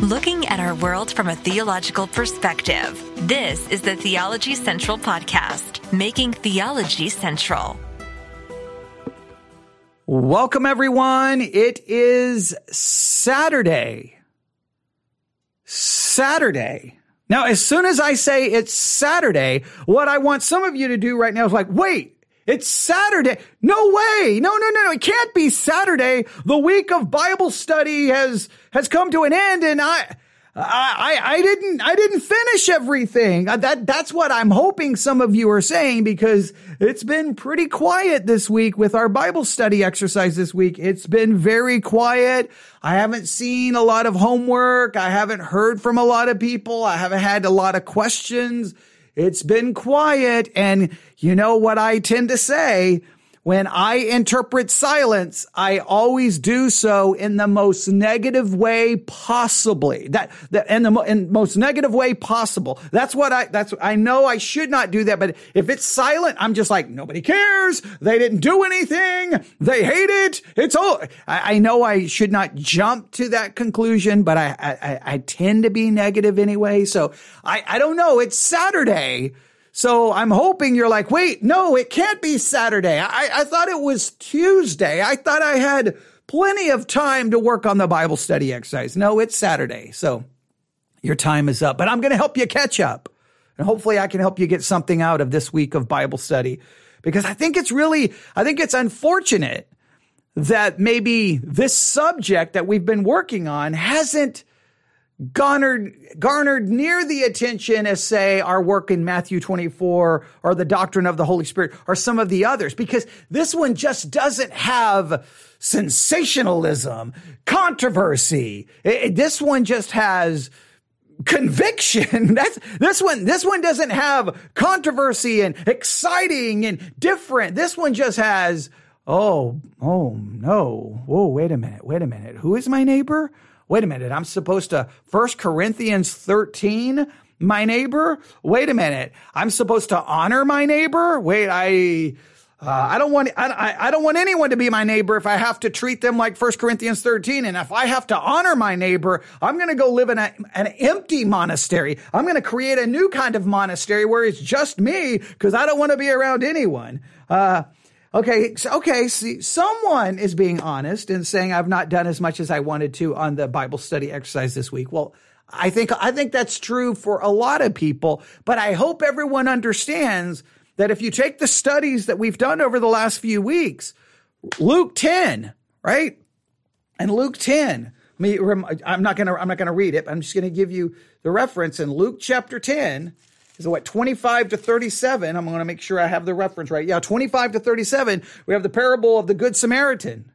looking at our world from a theological perspective. This is the Theology Central Podcast, making theology central. Welcome, everyone. It is Saturday. Saturday. Now, as soon as I say it's Saturday, what I want some of you to do right now is like, wait, it's Saturday. No way. No, no, no, no. It can't be Saturday. The week of Bible study has, has come to an end and I, I, I didn't, I didn't finish everything. Uh, that, that's what I'm hoping some of you are saying because it's been pretty quiet this week with our Bible study exercise this week. It's been very quiet. I haven't seen a lot of homework. I haven't heard from a lot of people. I haven't had a lot of questions. It's been quiet. And you know what I tend to say? When I interpret silence, I always do so in the most negative way possibly. That, that in the in most negative way possible. That's what I, that's, I know I should not do that, but if it's silent, I'm just like, nobody cares. They didn't do anything. They hate it. It's all, I, I know I should not jump to that conclusion, but I, I, I tend to be negative anyway. So I, I don't know. It's Saturday. So I'm hoping you're like, wait, no, it can't be Saturday. I, I thought it was Tuesday. I thought I had plenty of time to work on the Bible study exercise. No, it's Saturday. So your time is up, but I'm going to help you catch up. And hopefully I can help you get something out of this week of Bible study because I think it's really, I think it's unfortunate that maybe this subject that we've been working on hasn't garnered garnered near the attention as say our work in Matthew 24 or the doctrine of the Holy Spirit or some of the others because this one just doesn't have sensationalism, controversy. It, this one just has conviction. That's this one. This one doesn't have controversy and exciting and different. This one just has, oh, oh no. Whoa, wait a minute. Wait a minute. Who is my neighbor? Wait a minute, I'm supposed to First Corinthians 13 my neighbor? Wait a minute. I'm supposed to honor my neighbor? Wait, I uh, I don't want I, I don't want anyone to be my neighbor if I have to treat them like 1 Corinthians 13 and if I have to honor my neighbor I'm going to go live in a, an empty monastery I'm going to create a new kind of monastery where it's just me because I don't want to be around anyone uh, Okay, okay, see, someone is being honest and saying I've not done as much as I wanted to on the Bible study exercise this week. Well, I think I think that's true for a lot of people, but I hope everyone understands that if you take the studies that we've done over the last few weeks, Luke 10, right? And Luke 10, me I'm not going to I'm not going to read it, I'm just going to give you the reference in Luke chapter 10 is what 25 to 37 i'm going to make sure i have the reference right. Yeah 25 to 37 we have the parable of the good samaritan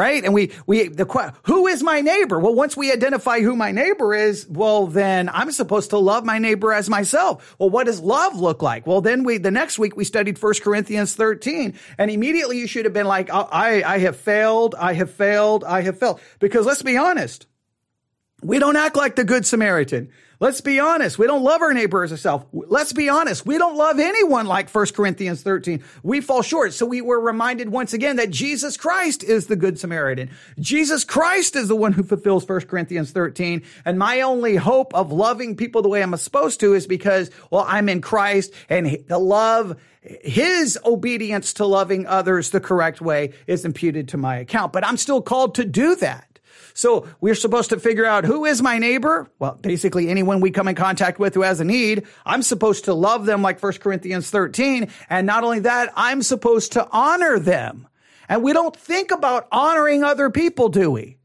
right? And we we the who is my neighbor? Well once we identify who my neighbor is well then i'm supposed to love my neighbor as myself. Well what does love look like? Well then we the next week we studied 1 corinthians 13 and immediately you should have been like oh, i i have failed i have failed i have failed. Because let's be honest we don't act like the good samaritan Let's be honest. We don't love our neighbor as ourselves. Let's be honest. We don't love anyone like 1 Corinthians 13. We fall short. So we were reminded once again that Jesus Christ is the good Samaritan. Jesus Christ is the one who fulfills 1 Corinthians 13. And my only hope of loving people the way I'm supposed to is because, well, I'm in Christ and the love his obedience to loving others the correct way is imputed to my account. But I'm still called to do that. So we're supposed to figure out who is my neighbor? Well, basically anyone we come in contact with who has a need. I'm supposed to love them like 1 Corinthians 13. And not only that, I'm supposed to honor them. And we don't think about honoring other people, do we?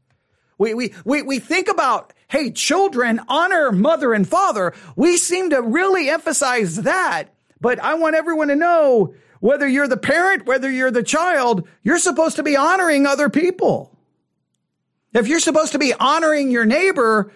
We, we, we, we think about, hey, children, honor mother and father. We seem to really emphasize that. But I want everyone to know whether you're the parent, whether you're the child, you're supposed to be honoring other people. If you're supposed to be honoring your neighbor,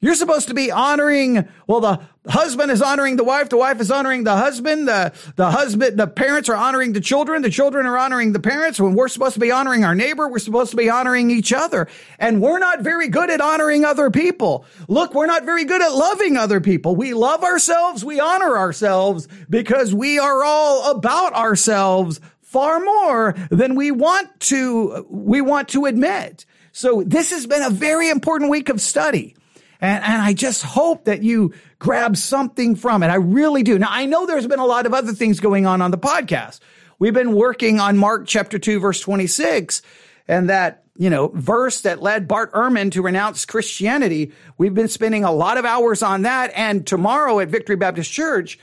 you're supposed to be honoring, well, the husband is honoring the wife, the wife is honoring the husband, the, the husband, the parents are honoring the children, the children are honoring the parents. When we're supposed to be honoring our neighbor, we're supposed to be honoring each other. And we're not very good at honoring other people. Look, we're not very good at loving other people. We love ourselves, we honor ourselves because we are all about ourselves far more than we want to, we want to admit. So this has been a very important week of study. And, and I just hope that you grab something from it. I really do. Now, I know there's been a lot of other things going on on the podcast. We've been working on Mark chapter 2, verse 26, and that, you know, verse that led Bart Ehrman to renounce Christianity. We've been spending a lot of hours on that. And tomorrow at Victory Baptist Church,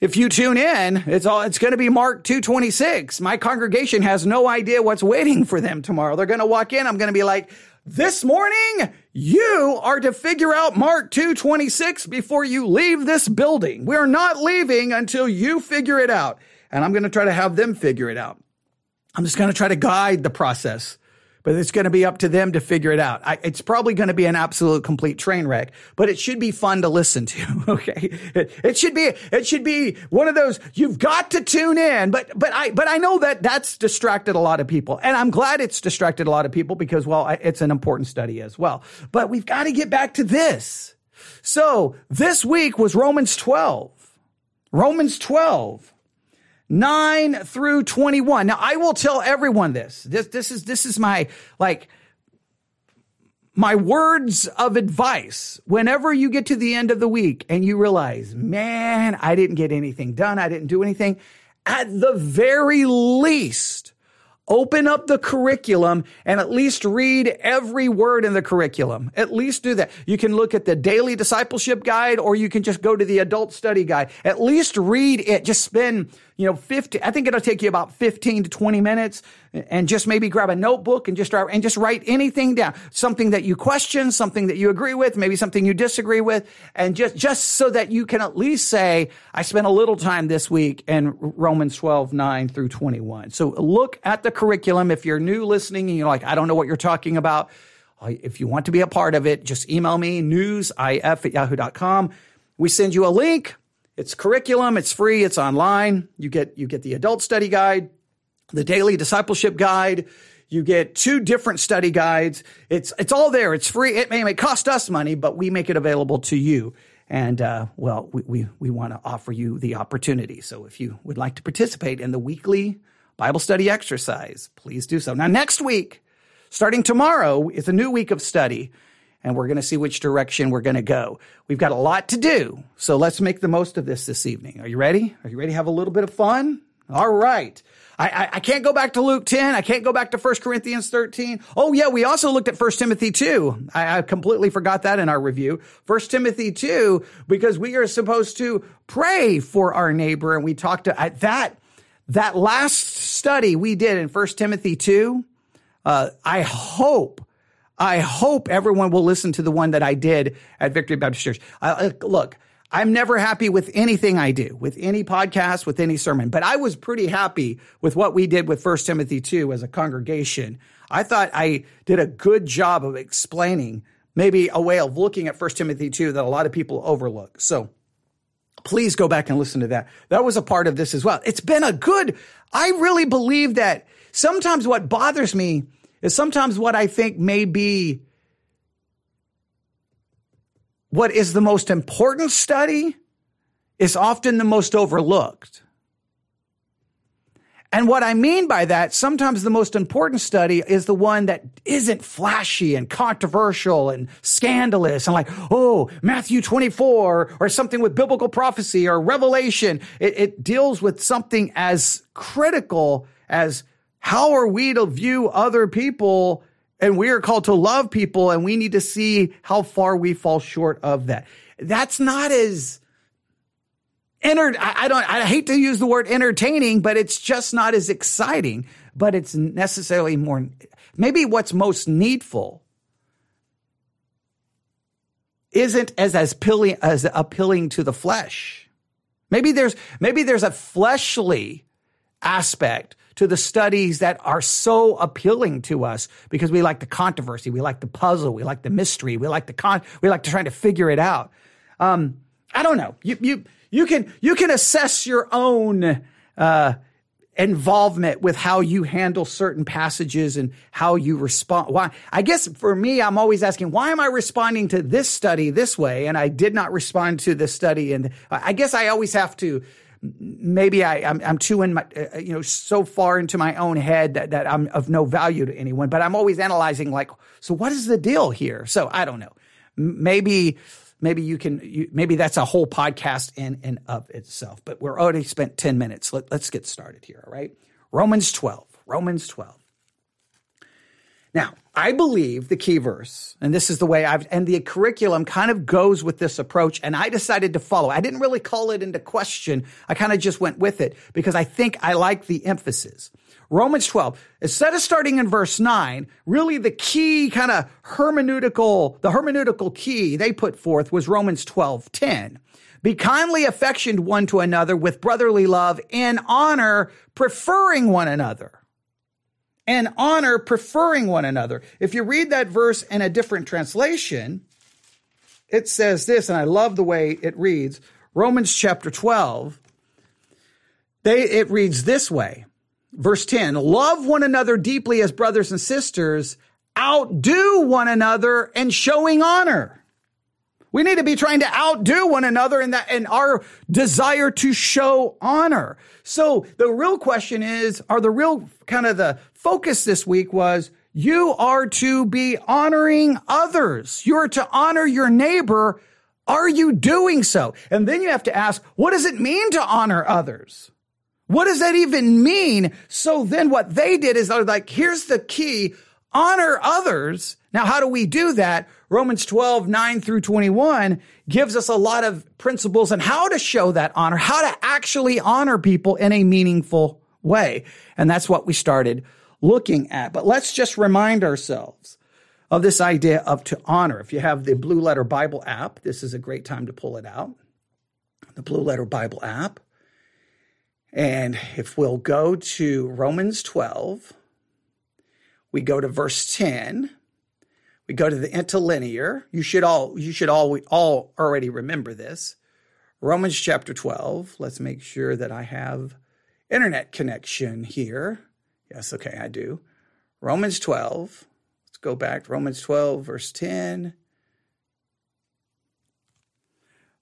if you tune in, it's all it's going to be Mark 226. My congregation has no idea what's waiting for them tomorrow. They're going to walk in, I'm going to be like, "This morning, you are to figure out Mark 226 before you leave this building. We're not leaving until you figure it out." And I'm going to try to have them figure it out. I'm just going to try to guide the process but it's going to be up to them to figure it out. I, it's probably going to be an absolute complete train wreck, but it should be fun to listen to. Okay. It, it, should be, it should be one of those, you've got to tune in, but, but I, but I know that that's distracted a lot of people and I'm glad it's distracted a lot of people because, well, it's an important study as well, but we've got to get back to this. So this week was Romans 12. Romans 12. 9 through 21. Now I will tell everyone this. This this is this is my like my words of advice. Whenever you get to the end of the week and you realize, "Man, I didn't get anything done. I didn't do anything." At the very least, open up the curriculum and at least read every word in the curriculum. At least do that. You can look at the daily discipleship guide or you can just go to the adult study guide. At least read it. Just spend you know, 50, I think it'll take you about 15 to 20 minutes and just maybe grab a notebook and just start and just write anything down. Something that you question, something that you agree with, maybe something you disagree with. And just, just so that you can at least say, I spent a little time this week in Romans 12, 9 through 21. So look at the curriculum. If you're new listening and you're like, I don't know what you're talking about. Uh, if you want to be a part of it, just email me, newsif at yahoo.com. We send you a link it's curriculum, it's free, it's online. You get you get the adult study guide, the daily discipleship guide. You get two different study guides. It's it's all there. It's free. It may, may cost us money, but we make it available to you. And uh, well, we we, we want to offer you the opportunity. So if you would like to participate in the weekly Bible study exercise, please do so. Now next week, starting tomorrow, is a new week of study and we're going to see which direction we're going to go. We've got a lot to do, so let's make the most of this this evening. Are you ready? Are you ready to have a little bit of fun? All right. I, I, I, can't go back to Luke 10. I can't go back to 1 Corinthians 13. Oh, yeah, we also looked at 1 Timothy 2. I, I completely forgot that in our review. 1 Timothy 2, because we are supposed to pray for our neighbor. And we talked to I, that, that last study we did in 1 Timothy 2. Uh, I hope I hope everyone will listen to the one that I did at Victory Baptist Church. I, look, I'm never happy with anything I do, with any podcast, with any sermon, but I was pretty happy with what we did with First Timothy 2 as a congregation. I thought I did a good job of explaining maybe a way of looking at First Timothy 2 that a lot of people overlook. So please go back and listen to that. That was a part of this as well. It's been a good, I really believe that sometimes what bothers me is sometimes what I think may be what is the most important study is often the most overlooked. And what I mean by that, sometimes the most important study is the one that isn't flashy and controversial and scandalous and like, oh, Matthew 24 or something with biblical prophecy or revelation. It, it deals with something as critical as how are we to view other people? And we are called to love people and we need to see how far we fall short of that. That's not as enter, I, I don't, I hate to use the word entertaining, but it's just not as exciting, but it's necessarily more, maybe what's most needful isn't as, as appealing, as appealing to the flesh. Maybe there's, maybe there's a fleshly aspect to the studies that are so appealing to us because we like the controversy, we like the puzzle, we like the mystery, we like the con, we like to try to figure it out. Um, I don't know. You you you can you can assess your own uh, involvement with how you handle certain passages and how you respond. Why? I guess for me, I'm always asking, why am I responding to this study this way, and I did not respond to this study? And I guess I always have to maybe I, I'm, I'm too in my, uh, you know, so far into my own head that, that I'm of no value to anyone, but I'm always analyzing like, so what is the deal here? So I don't know. maybe maybe you can you, maybe that's a whole podcast in and of itself but we're already spent 10 minutes Let, let's get started here all right romans 12 romans 12 now i believe the key verse and this is the way i've and the curriculum kind of goes with this approach and i decided to follow i didn't really call it into question i kind of just went with it because i think i like the emphasis Romans 12, instead of starting in verse 9, really the key kind of hermeneutical, the hermeneutical key they put forth was Romans 12, 10. Be kindly affectioned one to another with brotherly love in honor, preferring one another. And honor, preferring one another. If you read that verse in a different translation, it says this, and I love the way it reads Romans chapter 12. They, it reads this way Verse 10 Love one another deeply as brothers and sisters, outdo one another in showing honor. We need to be trying to outdo one another in that in our desire to show honor. So the real question is, are the real kind of the focus this week was you are to be honoring others. You are to honor your neighbor. Are you doing so? And then you have to ask, what does it mean to honor others? What does that even mean? So then what they did is they're like, here's the key. Honor others. Now, how do we do that? Romans 12, 9 through 21 gives us a lot of principles on how to show that honor, how to actually honor people in a meaningful way. And that's what we started looking at. But let's just remind ourselves of this idea of to honor. If you have the Blue Letter Bible app, this is a great time to pull it out. The Blue Letter Bible app. And if we'll go to Romans 12, we go to verse 10, we go to the interlinear. You should all you should all we all already remember this. Romans chapter 12. Let's make sure that I have internet connection here. Yes, okay, I do. Romans 12. Let's go back to Romans 12 verse 10.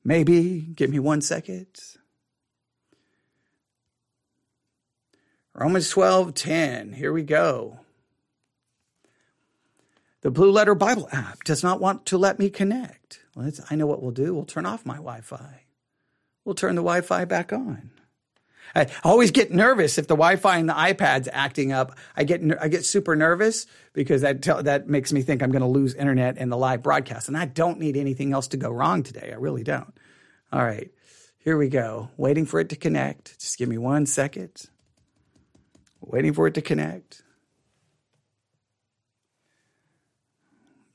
Maybe give me one second. Romans 12, 10. Here we go. The Blue Letter Bible app does not want to let me connect. I know what we'll do. We'll turn off my Wi Fi. We'll turn the Wi Fi back on. I always get nervous if the Wi-Fi and the iPad's acting up. I get I get super nervous because that that makes me think I'm going to lose internet and the live broadcast, and I don't need anything else to go wrong today. I really don't. All right, here we go. Waiting for it to connect. Just give me one second waiting for it to connect.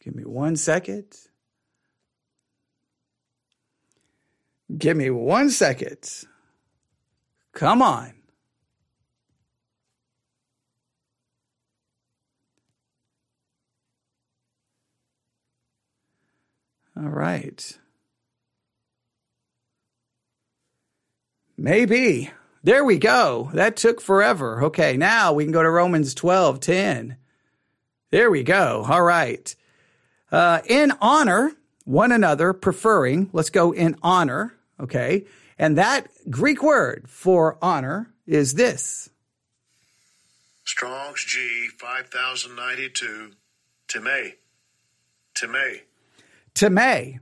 Give me one second. Give me one second. Come on. All right. Maybe. There we go. That took forever. Okay, now we can go to Romans 12 10. There we go. All right. Uh, in honor one another, preferring, let's go in honor. Okay. And that Greek word for honor is this Strong's G 5092, Timei. Timei. Timei.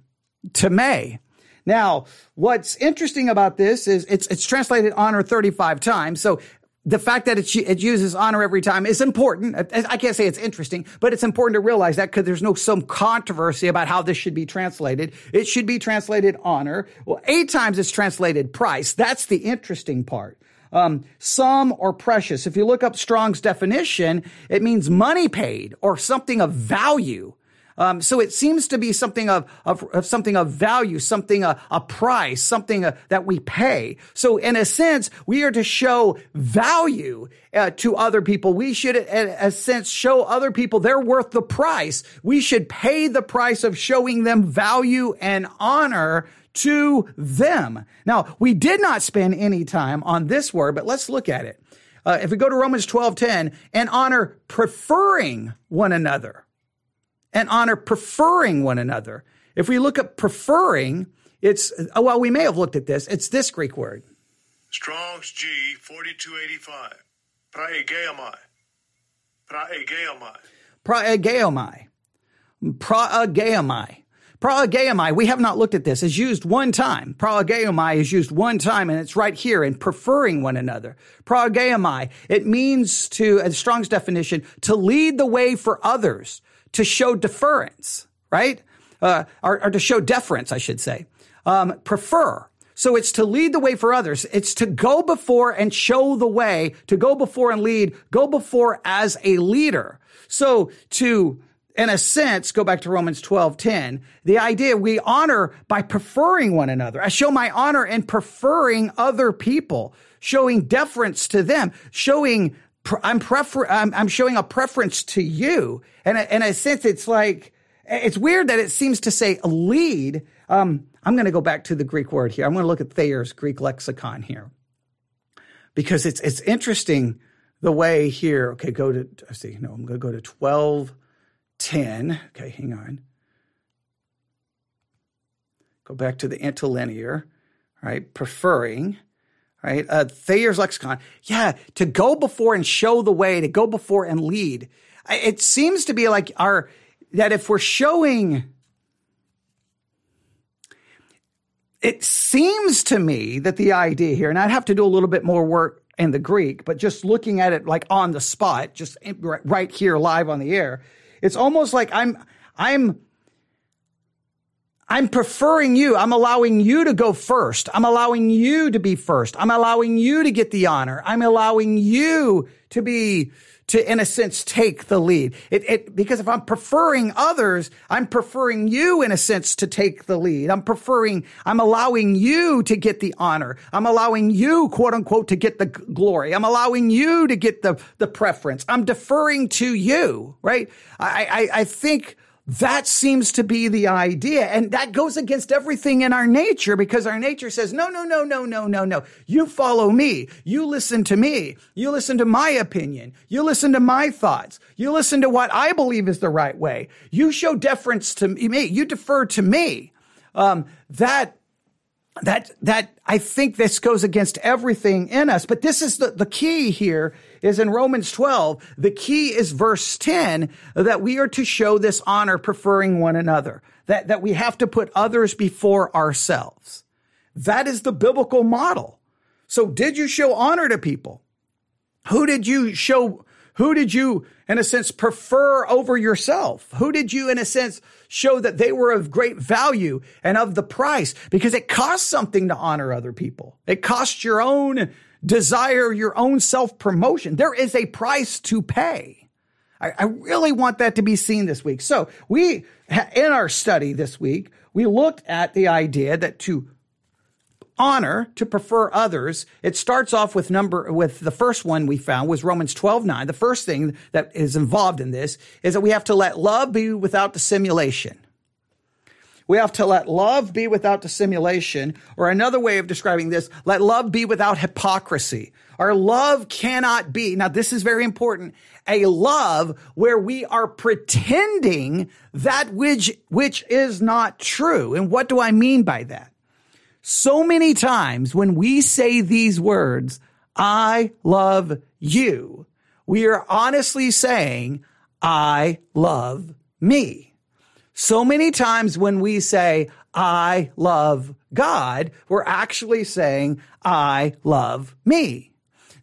Timei. Now, what's interesting about this is it's it's translated honor 35 times. So the fact that it, it uses honor every time is important. I can't say it's interesting, but it's important to realize that because there's no some controversy about how this should be translated. It should be translated honor. Well, eight times it's translated price. That's the interesting part. Um, some or precious. If you look up Strong's definition, it means money paid or something of value. Um, so it seems to be something of, of, of something of value, something, a, a price, something uh, that we pay. So in a sense, we are to show value uh, to other people. We should, in a sense, show other people they're worth the price. We should pay the price of showing them value and honor to them. Now, we did not spend any time on this word, but let's look at it. Uh, if we go to Romans 12, 10, and honor preferring one another and honor preferring one another. If we look at preferring, it's, uh, well, we may have looked at this. It's this Greek word. Strong's G 4285. Praegeomai. Praegeomai. Praegeomai. Praegeomai. We have not looked at this, is used one time. Prolegomai is used one time, and it's right here in preferring one another. Prolegomai, it means to, a Strong's definition, to lead the way for others, to show deference, right? Uh, or, or, to show deference, I should say. Um, prefer. So it's to lead the way for others. It's to go before and show the way, to go before and lead, go before as a leader. So to, in a sense, go back to Romans 12, 10, the idea we honor by preferring one another. I show my honor in preferring other people, showing deference to them, showing I'm prefer I'm, I'm, showing a preference to you. And in a sense, it's like, it's weird that it seems to say lead. Um, I'm going to go back to the Greek word here. I'm going to look at Thayer's Greek lexicon here because it's it's interesting the way here. Okay, go to I see. No, I'm going to go to 1210. Okay, hang on. Go back to the interlinear, right? Preferring, right? Uh, Thayer's lexicon. Yeah, to go before and show the way, to go before and lead. It seems to be like our that if we're showing it seems to me that the idea here, and I'd have to do a little bit more work in the Greek, but just looking at it like on the spot, just right here live on the air, it's almost like I'm, I'm, I'm preferring you. I'm allowing you to go first. I'm allowing you to be first. I'm allowing you to get the honor. I'm allowing you to be to, in a sense, take the lead. It, it, because if I'm preferring others, I'm preferring you, in a sense, to take the lead. I'm preferring, I'm allowing you to get the honor. I'm allowing you, quote unquote, to get the glory. I'm allowing you to get the, the preference. I'm deferring to you, right? I, I, I think, that seems to be the idea. And that goes against everything in our nature because our nature says, no, no, no, no, no, no, no. You follow me. You listen to me. You listen to my opinion. You listen to my thoughts. You listen to what I believe is the right way. You show deference to me. You defer to me. Um, that that that I think this goes against everything in us. But this is the, the key here is in Romans 12. The key is verse 10 that we are to show this honor preferring one another. That that we have to put others before ourselves. That is the biblical model. So did you show honor to people? Who did you show who did you, in a sense, prefer over yourself? Who did you, in a sense, show that they were of great value and of the price? Because it costs something to honor other people. It costs your own desire, your own self promotion. There is a price to pay. I, I really want that to be seen this week. So we, in our study this week, we looked at the idea that to honor to prefer others. It starts off with number, with the first one we found was Romans 12, 9. The first thing that is involved in this is that we have to let love be without dissimulation. We have to let love be without dissimulation, or another way of describing this, let love be without hypocrisy. Our love cannot be, now this is very important, a love where we are pretending that which, which is not true. And what do I mean by that? So many times when we say these words, I love you, we are honestly saying, I love me. So many times when we say, I love God, we're actually saying, I love me.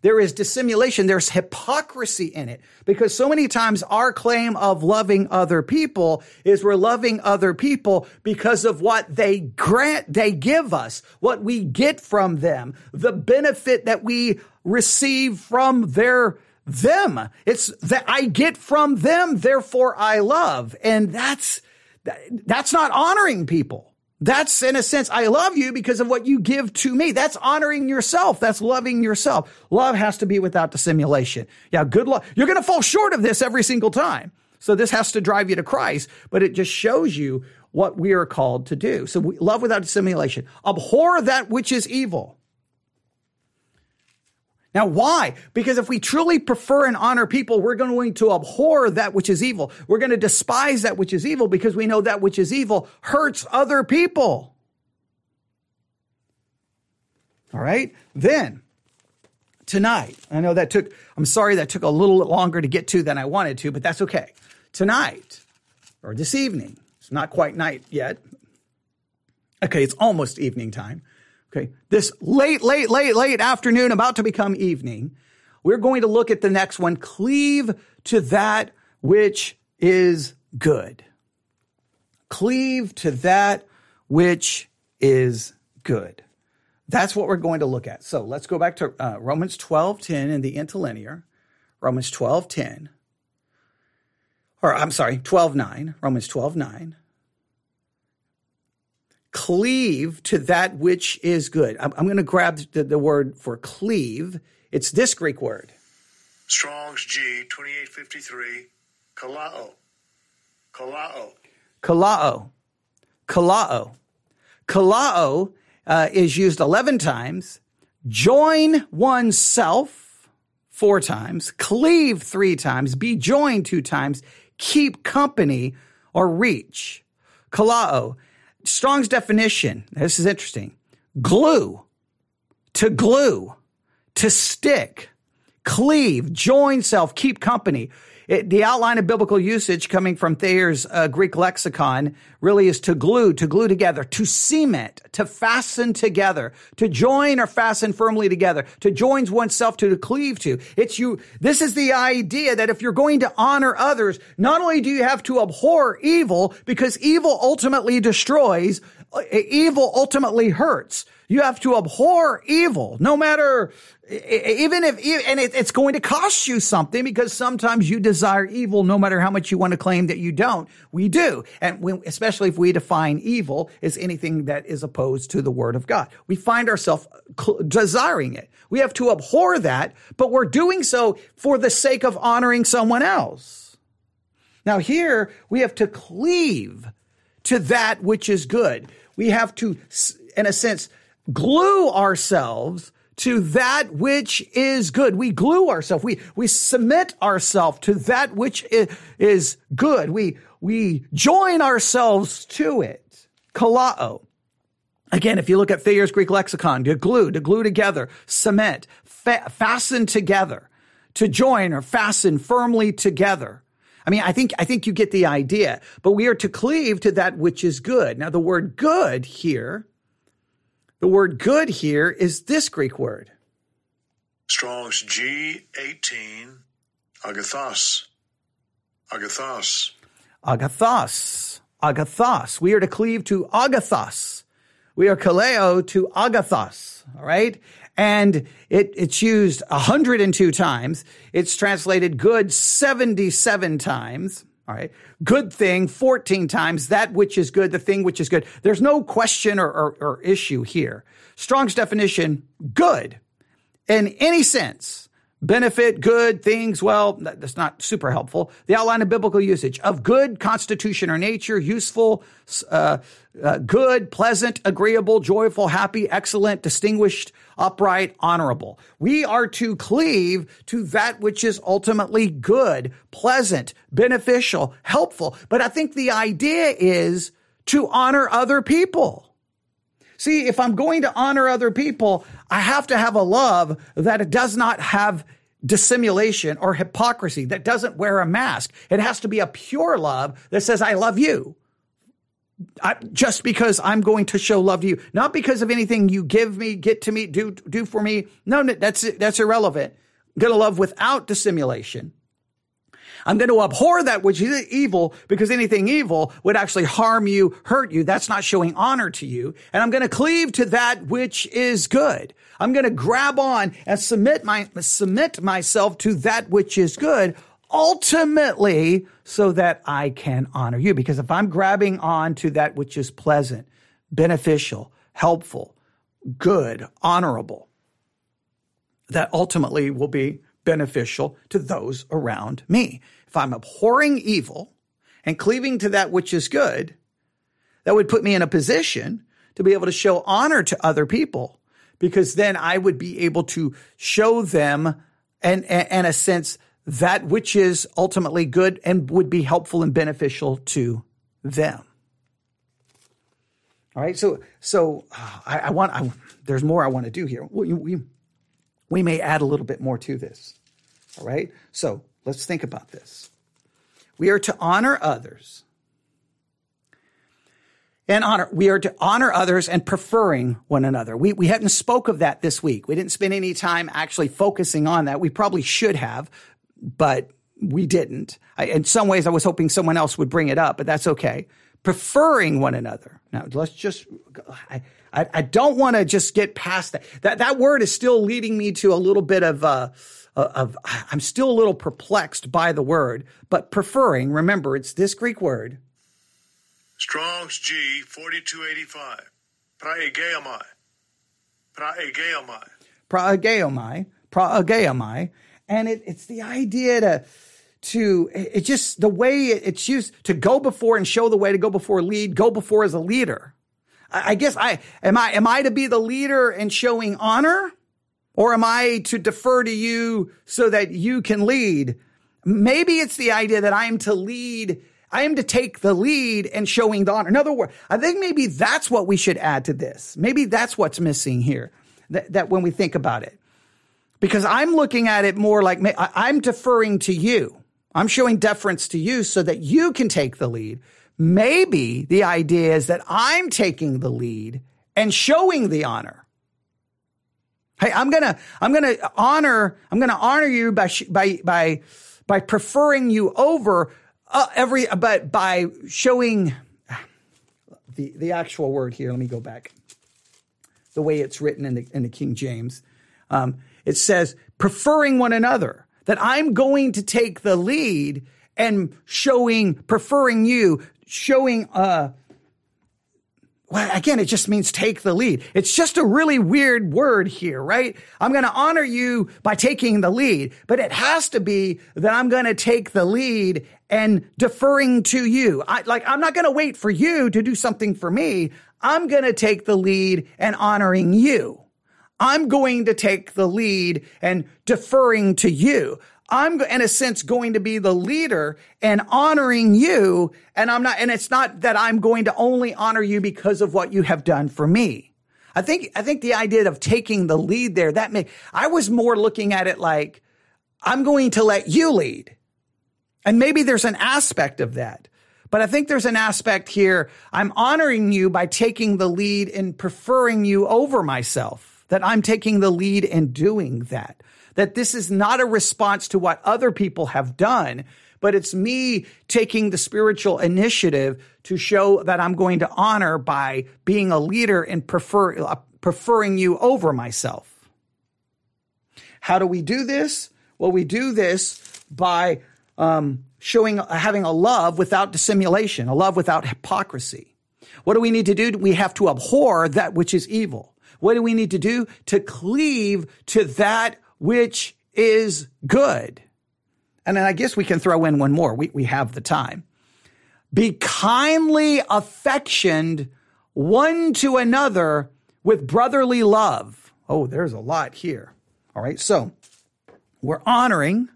There is dissimulation. There's hypocrisy in it because so many times our claim of loving other people is we're loving other people because of what they grant, they give us, what we get from them, the benefit that we receive from their them. It's that I get from them, therefore I love. And that's, that's not honoring people. That's in a sense, I love you because of what you give to me. That's honoring yourself. That's loving yourself. Love has to be without dissimulation. Yeah, good luck. You're going to fall short of this every single time. So this has to drive you to Christ, but it just shows you what we are called to do. So we, love without dissimulation. Abhor that which is evil. Now, why? Because if we truly prefer and honor people, we're going to abhor that which is evil. We're going to despise that which is evil because we know that which is evil hurts other people. All right. Then tonight, I know that took, I'm sorry that took a little longer to get to than I wanted to, but that's okay. Tonight or this evening, It's not quite night yet. Okay, it's almost evening time. Okay, this late, late, late, late afternoon, about to become evening, we're going to look at the next one cleave to that which is good. Cleave to that which is good. That's what we're going to look at. So let's go back to uh, Romans 12 10 in the interlinear. Romans 12 10. Or I'm sorry, 12 9. Romans 12 9 cleave to that which is good. I'm, I'm going to grab the, the, word for cleave. It's this Greek word. Strong's G 2853, kalao. Kalao. Kalao. Kalao. Kalao uh, is used 11 times. Join oneself four times. Cleave three times. Be joined two times. Keep company or reach. Kalao Strong's definition, this is interesting. Glue, to glue, to stick, cleave, join self, keep company. It, the outline of biblical usage coming from Thayer's uh, Greek lexicon really is to glue, to glue together, to cement, to fasten together, to join or fasten firmly together, to join oneself to, to cleave to. It's you. This is the idea that if you're going to honor others, not only do you have to abhor evil because evil ultimately destroys, uh, evil ultimately hurts. You have to abhor evil, no matter, even if, and it's going to cost you something because sometimes you desire evil no matter how much you want to claim that you don't. We do. And when, especially if we define evil as anything that is opposed to the word of God, we find ourselves uh, desiring it. We have to abhor that, but we're doing so for the sake of honoring someone else. Now here we have to cleave to that which is good. We have to, in a sense, glue ourselves to that which is good. We glue ourselves. We, we submit ourselves to that which is good. We, we join ourselves to it. Kalao. Again, if you look at Thayer's Greek lexicon, to glue, to glue together, cement, fa- fasten together, to join or fasten firmly together. I mean, I think, I think you get the idea, but we are to cleave to that which is good. Now, the word good here the word good here is this Greek word. Strong's G18, agathos. Agathos. Agathos. Agathos. We are to cleave to agathos. We are kaleo to agathos. All right. And it, it's used 102 times. It's translated good 77 times. All right. Good thing 14 times, that which is good, the thing which is good. There's no question or, or, or issue here. Strong's definition, good in any sense. Benefit, good, things, well, that's not super helpful. The outline of biblical usage of good, constitution or nature, useful, uh, uh, good, pleasant, agreeable, joyful, happy, excellent, distinguished, upright, honorable. We are to cleave to that which is ultimately good, pleasant, beneficial, helpful. But I think the idea is to honor other people. See, if I'm going to honor other people, I have to have a love that does not have dissimulation or hypocrisy, that doesn't wear a mask. It has to be a pure love that says, I love you. I, just because I'm going to show love to you, not because of anything you give me, get to me, do do for me. No, that's that's irrelevant. I'm to love without dissimulation. I'm going to abhor that which is evil because anything evil would actually harm you, hurt you. That's not showing honor to you. And I'm going to cleave to that which is good. I'm going to grab on and submit my, submit myself to that which is good ultimately so that I can honor you. Because if I'm grabbing on to that which is pleasant, beneficial, helpful, good, honorable, that ultimately will be beneficial to those around me. If I'm abhorring evil and cleaving to that which is good, that would put me in a position to be able to show honor to other people because then I would be able to show them and, and, a sense that which is ultimately good and would be helpful and beneficial to them. All right. So, so uh, I, I, want, I, there's more I want to do here. We, we, we may add a little bit more to this. All right. So let's think about this. We are to honor others and honor. We are to honor others and preferring one another. We, we hadn't spoke of that this week. We didn't spend any time actually focusing on that. We probably should have, but we didn't. I, in some ways, I was hoping someone else would bring it up, but that's okay. Preferring one another. Now, let's just, I, I, I don't want to just get past that. That, that word is still leading me to a little bit of, uh, of, I'm still a little perplexed by the word, but preferring, remember, it's this Greek word. Strong's G 4285. Praegeomai. Praegeomai. Praegeomai. Praegeomai. And it, it's the idea to, to, it just, the way it's used to go before and show the way to go before lead, go before as a leader. I, I guess I, am I, am I to be the leader and showing honor? Or am I to defer to you so that you can lead? Maybe it's the idea that I'm to lead, I am to take the lead and showing the honor. In other words, I think maybe that's what we should add to this. Maybe that's what's missing here, that, that when we think about it. Because I'm looking at it more like I'm deferring to you. I'm showing deference to you so that you can take the lead. Maybe the idea is that I'm taking the lead and showing the honor. Hey, I'm gonna, I'm gonna honor, I'm gonna honor you by, by, by, by preferring you over uh, every, but by showing the, the actual word here. Let me go back. The way it's written in the, in the King James. Um, it says preferring one another, that I'm going to take the lead and showing, preferring you, showing, uh, well, again, it just means take the lead. It's just a really weird word here, right? I'm going to honor you by taking the lead, but it has to be that I'm going to take the lead and deferring to you. I, like, I'm not going to wait for you to do something for me. I'm going to take the lead and honoring you. I'm going to take the lead and deferring to you. I'm in a sense going to be the leader and honoring you. And I'm not, and it's not that I'm going to only honor you because of what you have done for me. I think, I think the idea of taking the lead there, that may, I was more looking at it like, I'm going to let you lead. And maybe there's an aspect of that. But I think there's an aspect here. I'm honoring you by taking the lead and preferring you over myself, that I'm taking the lead and doing that that this is not a response to what other people have done, but it's me taking the spiritual initiative to show that I'm going to honor by being a leader and prefer, uh, preferring you over myself. How do we do this? Well, we do this by um, showing, having a love without dissimulation, a love without hypocrisy. What do we need to do? We have to abhor that which is evil. What do we need to do? To cleave to that which is good. And then I guess we can throw in one more. We, we have the time. Be kindly affectioned one to another with brotherly love. Oh, there's a lot here. All right. So we're honoring,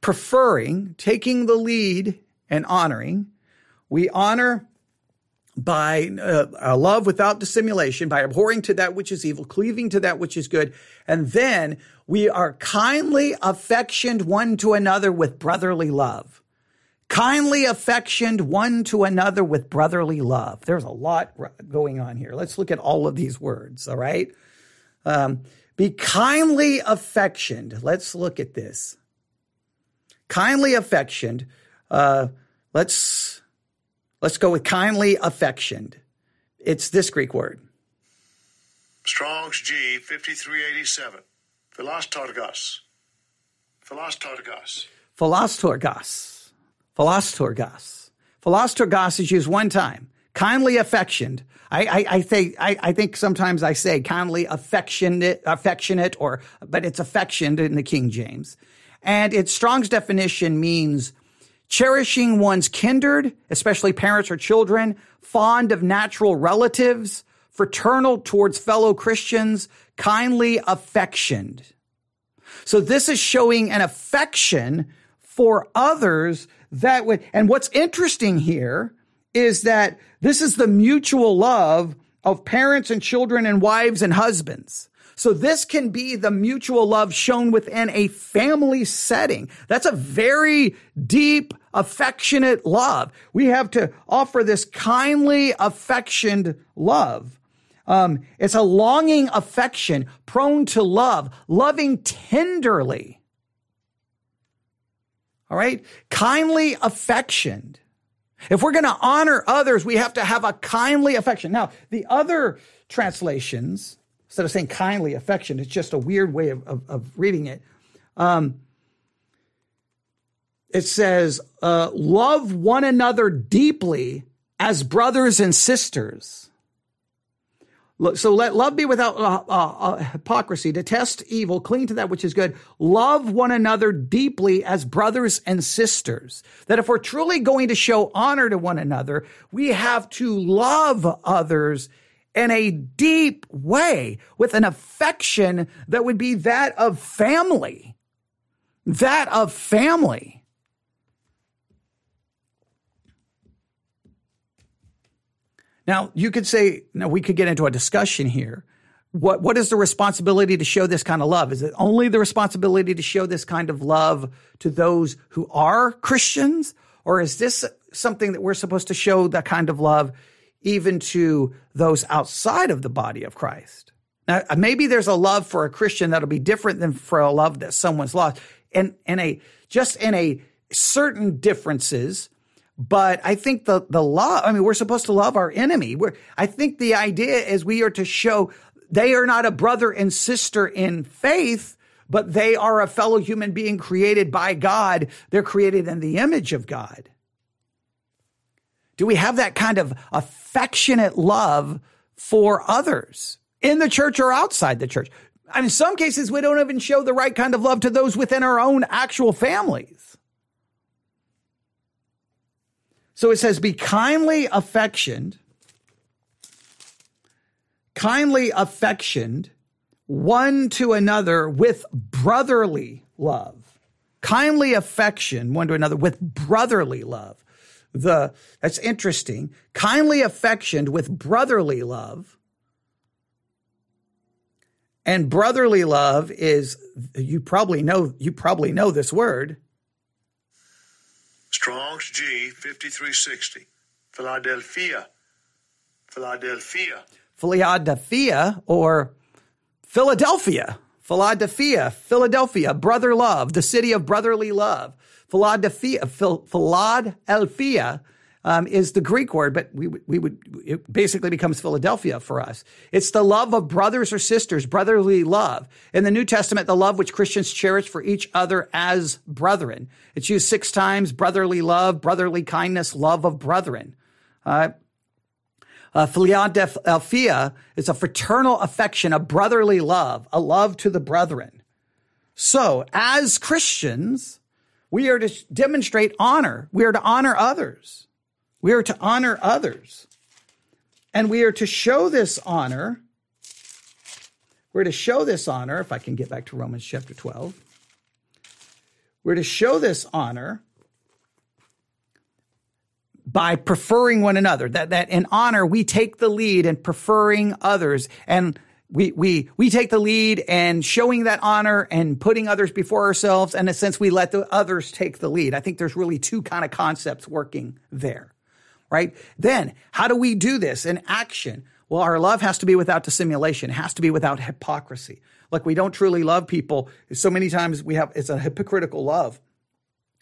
preferring, taking the lead and honoring. We honor by uh, love without dissimulation, by abhorring to that which is evil, cleaving to that which is good. And then we are kindly affectioned one to another with brotherly love. Kindly affectioned one to another with brotherly love. There's a lot going on here. Let's look at all of these words, all right? Um, be kindly affectioned. Let's look at this. Kindly affectioned. Uh, let's Let's go with kindly affectioned. It's this Greek word. Strong's G 5387. Philostorgos. Philostorgos. Philostorgos. Philostorgos. Philostorgos is used one time. Kindly affectioned. I, I, I think I, I, think sometimes I say kindly affectionate, affectionate, or but it's affectioned in the King James, and its Strong's definition means cherishing one's kindred, especially parents or children, fond of natural relatives, fraternal towards fellow Christians, kindly affectioned. So this is showing an affection for others that would, and what's interesting here is that this is the mutual love of parents and children and wives and husbands. So this can be the mutual love shown within a family setting. That's a very deep, affectionate love. We have to offer this kindly, affectioned love. Um, it's a longing affection, prone to love, loving tenderly. All right? Kindly affectioned. If we're going to honor others, we have to have a kindly affection. Now, the other translations, instead of saying kindly affection, it's just a weird way of, of, of reading it. Um, it says, uh, love one another deeply as brothers and sisters. So let love be without uh, uh, uh, hypocrisy. Detest evil, cling to that which is good. Love one another deeply as brothers and sisters. That if we're truly going to show honor to one another, we have to love others in a deep way with an affection that would be that of family. That of family. Now, you could say, now we could get into a discussion here. What, what is the responsibility to show this kind of love? Is it only the responsibility to show this kind of love to those who are Christians? Or is this something that we're supposed to show that kind of love even to those outside of the body of Christ? Now, maybe there's a love for a Christian that'll be different than for a love that someone's lost. And, and a, just in a certain differences, but I think the, the love, I mean, we're supposed to love our enemy. We're, I think the idea is we are to show they are not a brother and sister in faith, but they are a fellow human being created by God. They're created in the image of God. Do we have that kind of affectionate love for others in the church or outside the church? I mean, in some cases, we don't even show the right kind of love to those within our own actual families. So it says, be kindly affectioned, kindly affectioned one to another with brotherly love. Kindly affection one to another with brotherly love. The, that's interesting. Kindly affectioned with brotherly love. And brotherly love is, you probably know, you probably know this word. Strong's G 5360. Philadelphia. Philadelphia. Philadelphia or Philadelphia. Philadelphia, Philadelphia, brother love, the city of brotherly love. Philadelphia, Philadelphia um, is the Greek word, but we, we would, it basically becomes Philadelphia for us. It's the love of brothers or sisters, brotherly love. In the New Testament, the love which Christians cherish for each other as brethren. It's used six times, brotherly love, brotherly kindness, love of brethren. Uh, uh, is a fraternal affection, a brotherly love, a love to the brethren. So, as Christians, we are to demonstrate honor. We are to honor others. We are to honor others. And we are to show this honor. We're to show this honor, if I can get back to Romans chapter 12. We're to show this honor by preferring one another. That, that in honor, we take the lead in preferring others. And we, we, we take the lead and showing that honor and putting others before ourselves. And in a sense, we let the others take the lead. I think there's really two kind of concepts working there right? Then how do we do this in action? Well, our love has to be without dissimulation. Has to be without hypocrisy. Like we don't truly love people. So many times we have, it's a hypocritical love.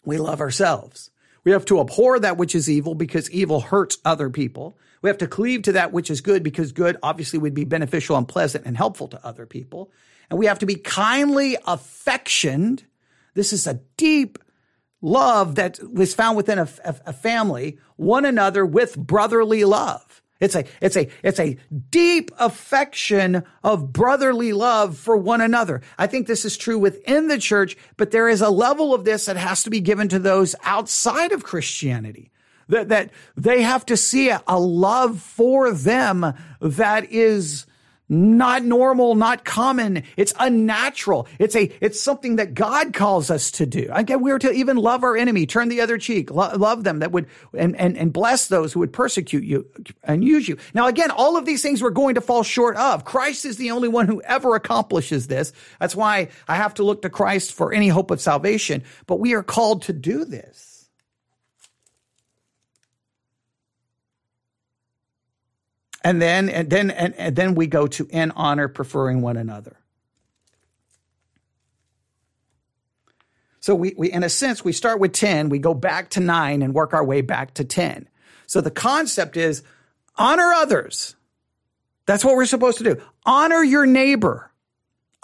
We love ourselves. We have to abhor that which is evil because evil hurts other people. We have to cleave to that which is good because good obviously would be beneficial and pleasant and helpful to other people. And we have to be kindly affectioned. This is a deep love that was found within a, a, a, family, one another with brotherly love. It's a, it's a, it's a deep affection of brotherly love for one another. I think this is true within the church, but there is a level of this that has to be given to those outside of Christianity. That, that they have to see a, a love for them that is, not normal, not common. It's unnatural. It's a, it's something that God calls us to do. Again, we're to even love our enemy, turn the other cheek, lo- love them that would, and, and, and bless those who would persecute you and use you. Now, again, all of these things we're going to fall short of. Christ is the only one who ever accomplishes this. That's why I have to look to Christ for any hope of salvation. But we are called to do this. And then, and then, and, and then we go to in honor, preferring one another. So we, we, in a sense, we start with 10, we go back to nine and work our way back to 10. So the concept is honor others. That's what we're supposed to do. Honor your neighbor.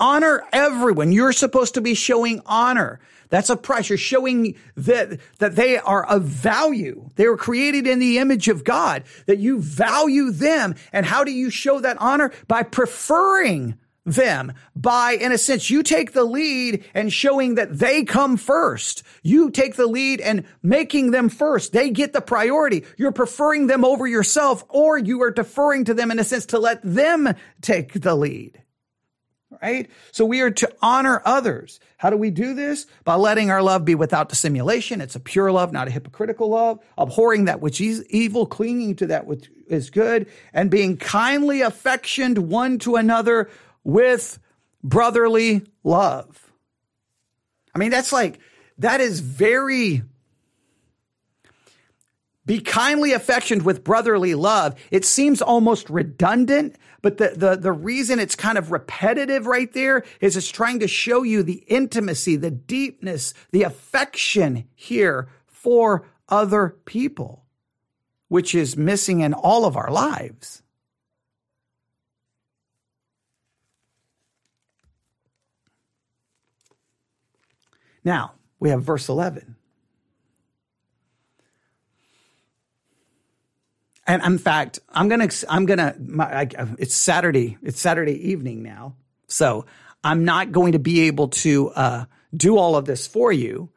Honor everyone. You're supposed to be showing honor. That's a price. You're showing that, that they are of value. They were created in the image of God, that you value them. And how do you show that honor? By preferring them by, in a sense, you take the lead and showing that they come first. You take the lead and making them first. They get the priority. You're preferring them over yourself or you are deferring to them in a sense to let them take the lead right? So we are to honor others. How do we do this? By letting our love be without dissimulation. It's a pure love, not a hypocritical love, abhorring that which is evil, clinging to that which is good, and being kindly affectioned one to another with brotherly love. I mean, that's like, that is very be kindly affectioned with brotherly love. It seems almost redundant, but the, the, the reason it's kind of repetitive right there is it's trying to show you the intimacy, the deepness, the affection here for other people, which is missing in all of our lives. Now, we have verse 11. And in fact, I'm gonna, I'm gonna, my, I, it's Saturday, it's Saturday evening now. So I'm not going to be able to uh, do all of this for you,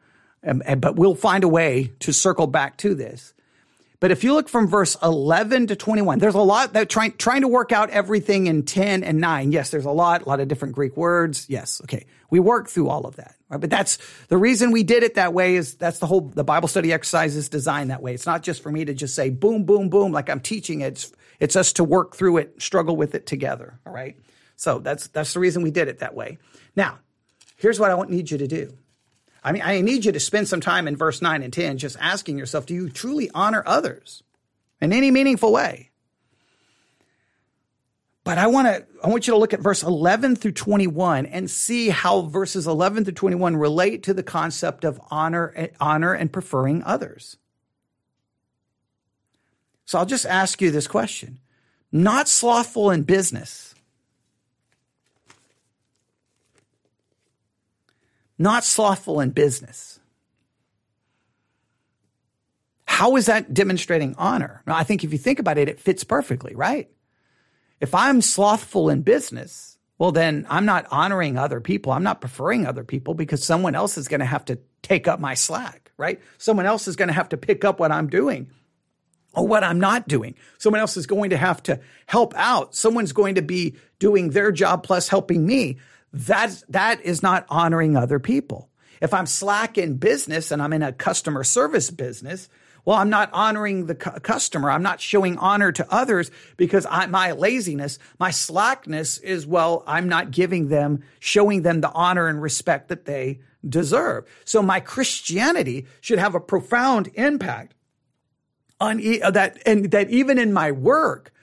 um, but we'll find a way to circle back to this. But if you look from verse 11 to 21, there's a lot that trying, trying to work out everything in 10 and 9. Yes, there's a lot, a lot of different Greek words. Yes. Okay. We work through all of that. Right? But that's the reason we did it that way is that's the whole, the Bible study exercise is designed that way. It's not just for me to just say boom, boom, boom, like I'm teaching it. It's, it's us to work through it, struggle with it together. All right. So that's, that's the reason we did it that way. Now, here's what I want, need you to do. I mean, I need you to spend some time in verse 9 and 10 just asking yourself, do you truly honor others in any meaningful way? But I want to I want you to look at verse 11 through 21 and see how verses 11 through 21 relate to the concept of honor honor and preferring others. So I'll just ask you this question. Not slothful in business not slothful in business. How is that demonstrating honor? Now, I think if you think about it, it fits perfectly, right? If I'm slothful in business, well, then I'm not honoring other people. I'm not preferring other people because someone else is going to have to take up my slack, right? Someone else is going to have to pick up what I'm doing or what I'm not doing. Someone else is going to have to help out. Someone's going to be doing their job plus helping me. That, that is not honoring other people. If I'm slack in business and I'm in a customer service business, well, I'm not honoring the cu- customer. I'm not showing honor to others because I, my laziness, my slackness is, well, I'm not giving them, showing them the honor and respect that they deserve. So my Christianity should have a profound impact on e- that, and that even in my work,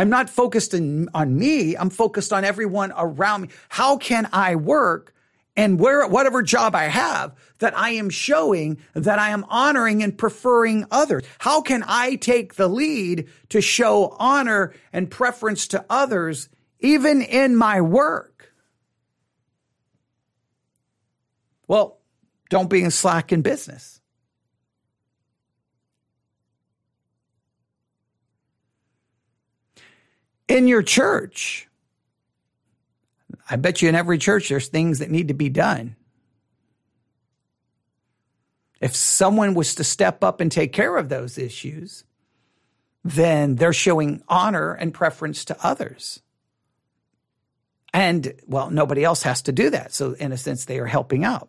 I'm not focused in, on me. I'm focused on everyone around me. How can I work and where, whatever job I have that I am showing that I am honoring and preferring others? How can I take the lead to show honor and preference to others even in my work? Well, don't be in slack in business. In your church. I bet you in every church there's things that need to be done. If someone was to step up and take care of those issues, then they're showing honor and preference to others. And well, nobody else has to do that. So in a sense, they are helping out.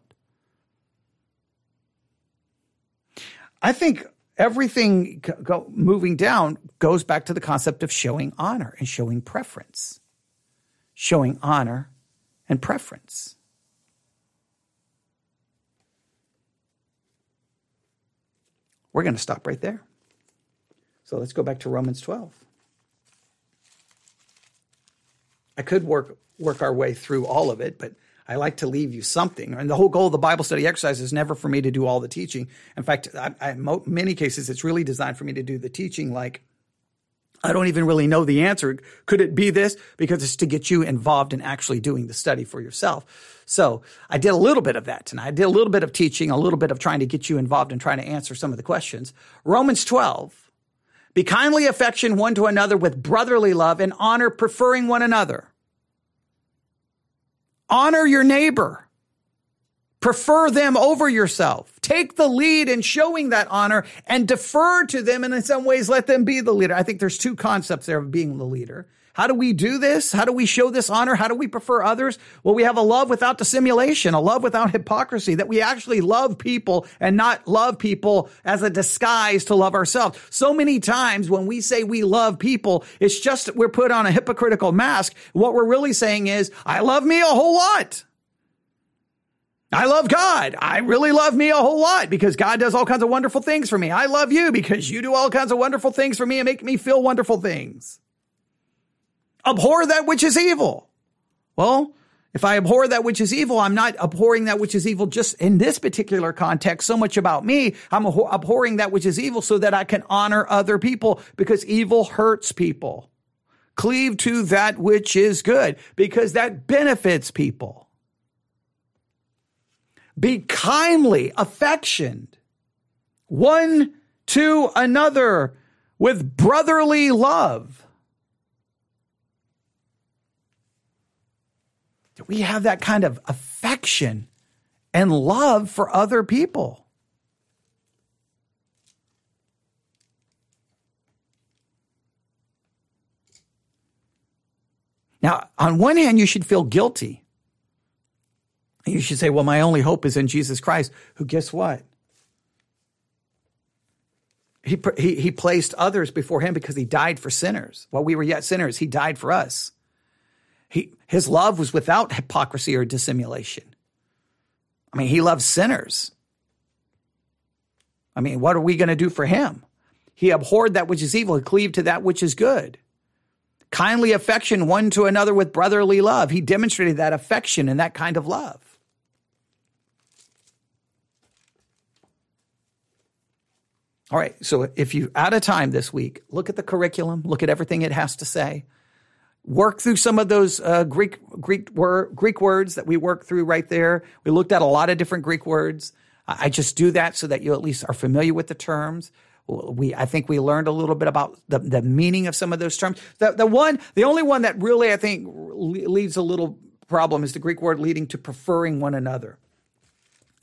I think everything go, moving down goes back to the concept of showing honor and showing preference. Showing honor and preference. We're going to stop right there. So let's go back to Romans 12. I could work work our way through all of it, but I like to leave you something. And the whole goal of the Bible study exercise is never for me to do all the teaching. In fact, I, I, in many cases, it's really designed for me to do the teaching like, I don't even really know the answer. Could it be this? Because it's to get you involved in actually doing the study for yourself. So I did a little bit of that tonight. I did a little bit of teaching, a little bit of trying to get you involved in trying to answer some of the questions. Romans 12. Be kindly affection one to another with brotherly love and honor, preferring one another. Honor your neighbor. Prefer them over yourself. Take the lead in showing that honor and defer to them and in some ways let them be the leader. I think there's two concepts there of being the leader. How do we do this? How do we show this honor? How do we prefer others? Well, we have a love without dissimulation, a love without hypocrisy, that we actually love people and not love people as a disguise to love ourselves. So many times when we say we love people, it's just we're put on a hypocritical mask. What we're really saying is, I love me a whole lot. I love God. I really love me a whole lot because God does all kinds of wonderful things for me. I love you because you do all kinds of wonderful things for me and make me feel wonderful things. Abhor that which is evil. Well, if I abhor that which is evil, I'm not abhorring that which is evil just in this particular context so much about me. I'm abhorring that which is evil so that I can honor other people because evil hurts people. Cleave to that which is good because that benefits people. Be kindly affectioned one to another with brotherly love we have that kind of affection and love for other people. Now, on one hand, you should feel guilty. You should say, well, my only hope is in Jesus Christ, who, guess what? He, he, he placed others before him because he died for sinners. While we were yet sinners, he died for us. He, his love was without hypocrisy or dissimulation. I mean, he loves sinners. I mean, what are we going to do for him? He abhorred that which is evil, he cleaved to that which is good. Kindly affection one to another with brotherly love. He demonstrated that affection and that kind of love. All right, so if you're out of time this week, look at the curriculum, look at everything it has to say work through some of those uh, Greek Greek word, Greek words that we work through right there. We looked at a lot of different Greek words. I just do that so that you at least are familiar with the terms. We, I think we learned a little bit about the, the meaning of some of those terms. The, the one, the only one that really I think leaves a little problem is the Greek word leading to preferring one another.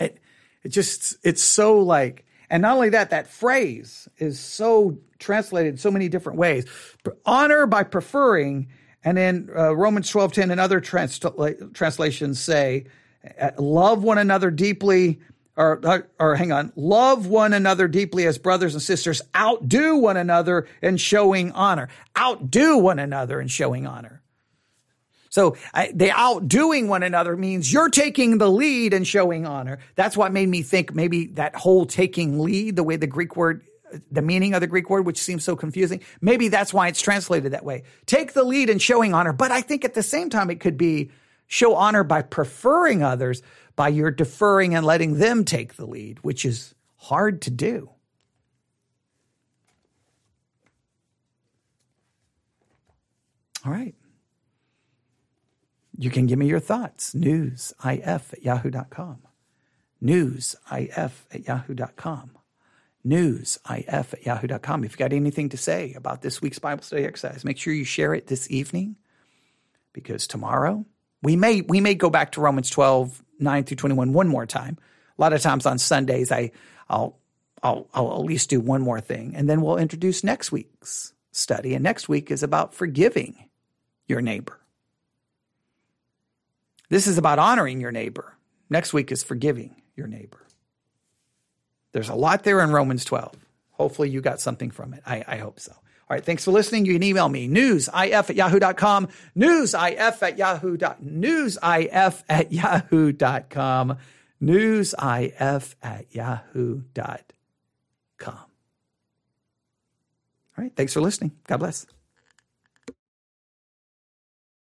It, it just, it's so like, and not only that, that phrase is so translated so many different ways. Honor by preferring and then uh, Romans 12:10 and other transla- translations say, uh, love one another deeply, or, uh, or hang on, love one another deeply as brothers and sisters, outdo one another in showing honor. Outdo one another in showing honor. So I, they outdoing one another means you're taking the lead and showing honor. That's what made me think maybe that whole taking lead, the way the Greek word the meaning of the Greek word, which seems so confusing. Maybe that's why it's translated that way. Take the lead in showing honor, but I think at the same time it could be show honor by preferring others, by your deferring and letting them take the lead, which is hard to do. All right. You can give me your thoughts. Newsif at yahoo.com. Newsif at yahoo.com newsif at yahoo.com. If you've got anything to say about this week's Bible study exercise, make sure you share it this evening because tomorrow we may we may go back to Romans 12, 9 through 21 one more time. A lot of times on Sundays I I'll I'll, I'll at least do one more thing and then we'll introduce next week's study. And next week is about forgiving your neighbor. This is about honoring your neighbor. Next week is forgiving your neighbor. There's a lot there in Romans 12. Hopefully you got something from it. I, I hope so. All right. Thanks for listening. You can email me newsif at yahoo.com, newsif at yahoo. Newsif at yahoo.com, newsif at yahoo.com. All right. Thanks for listening. God bless.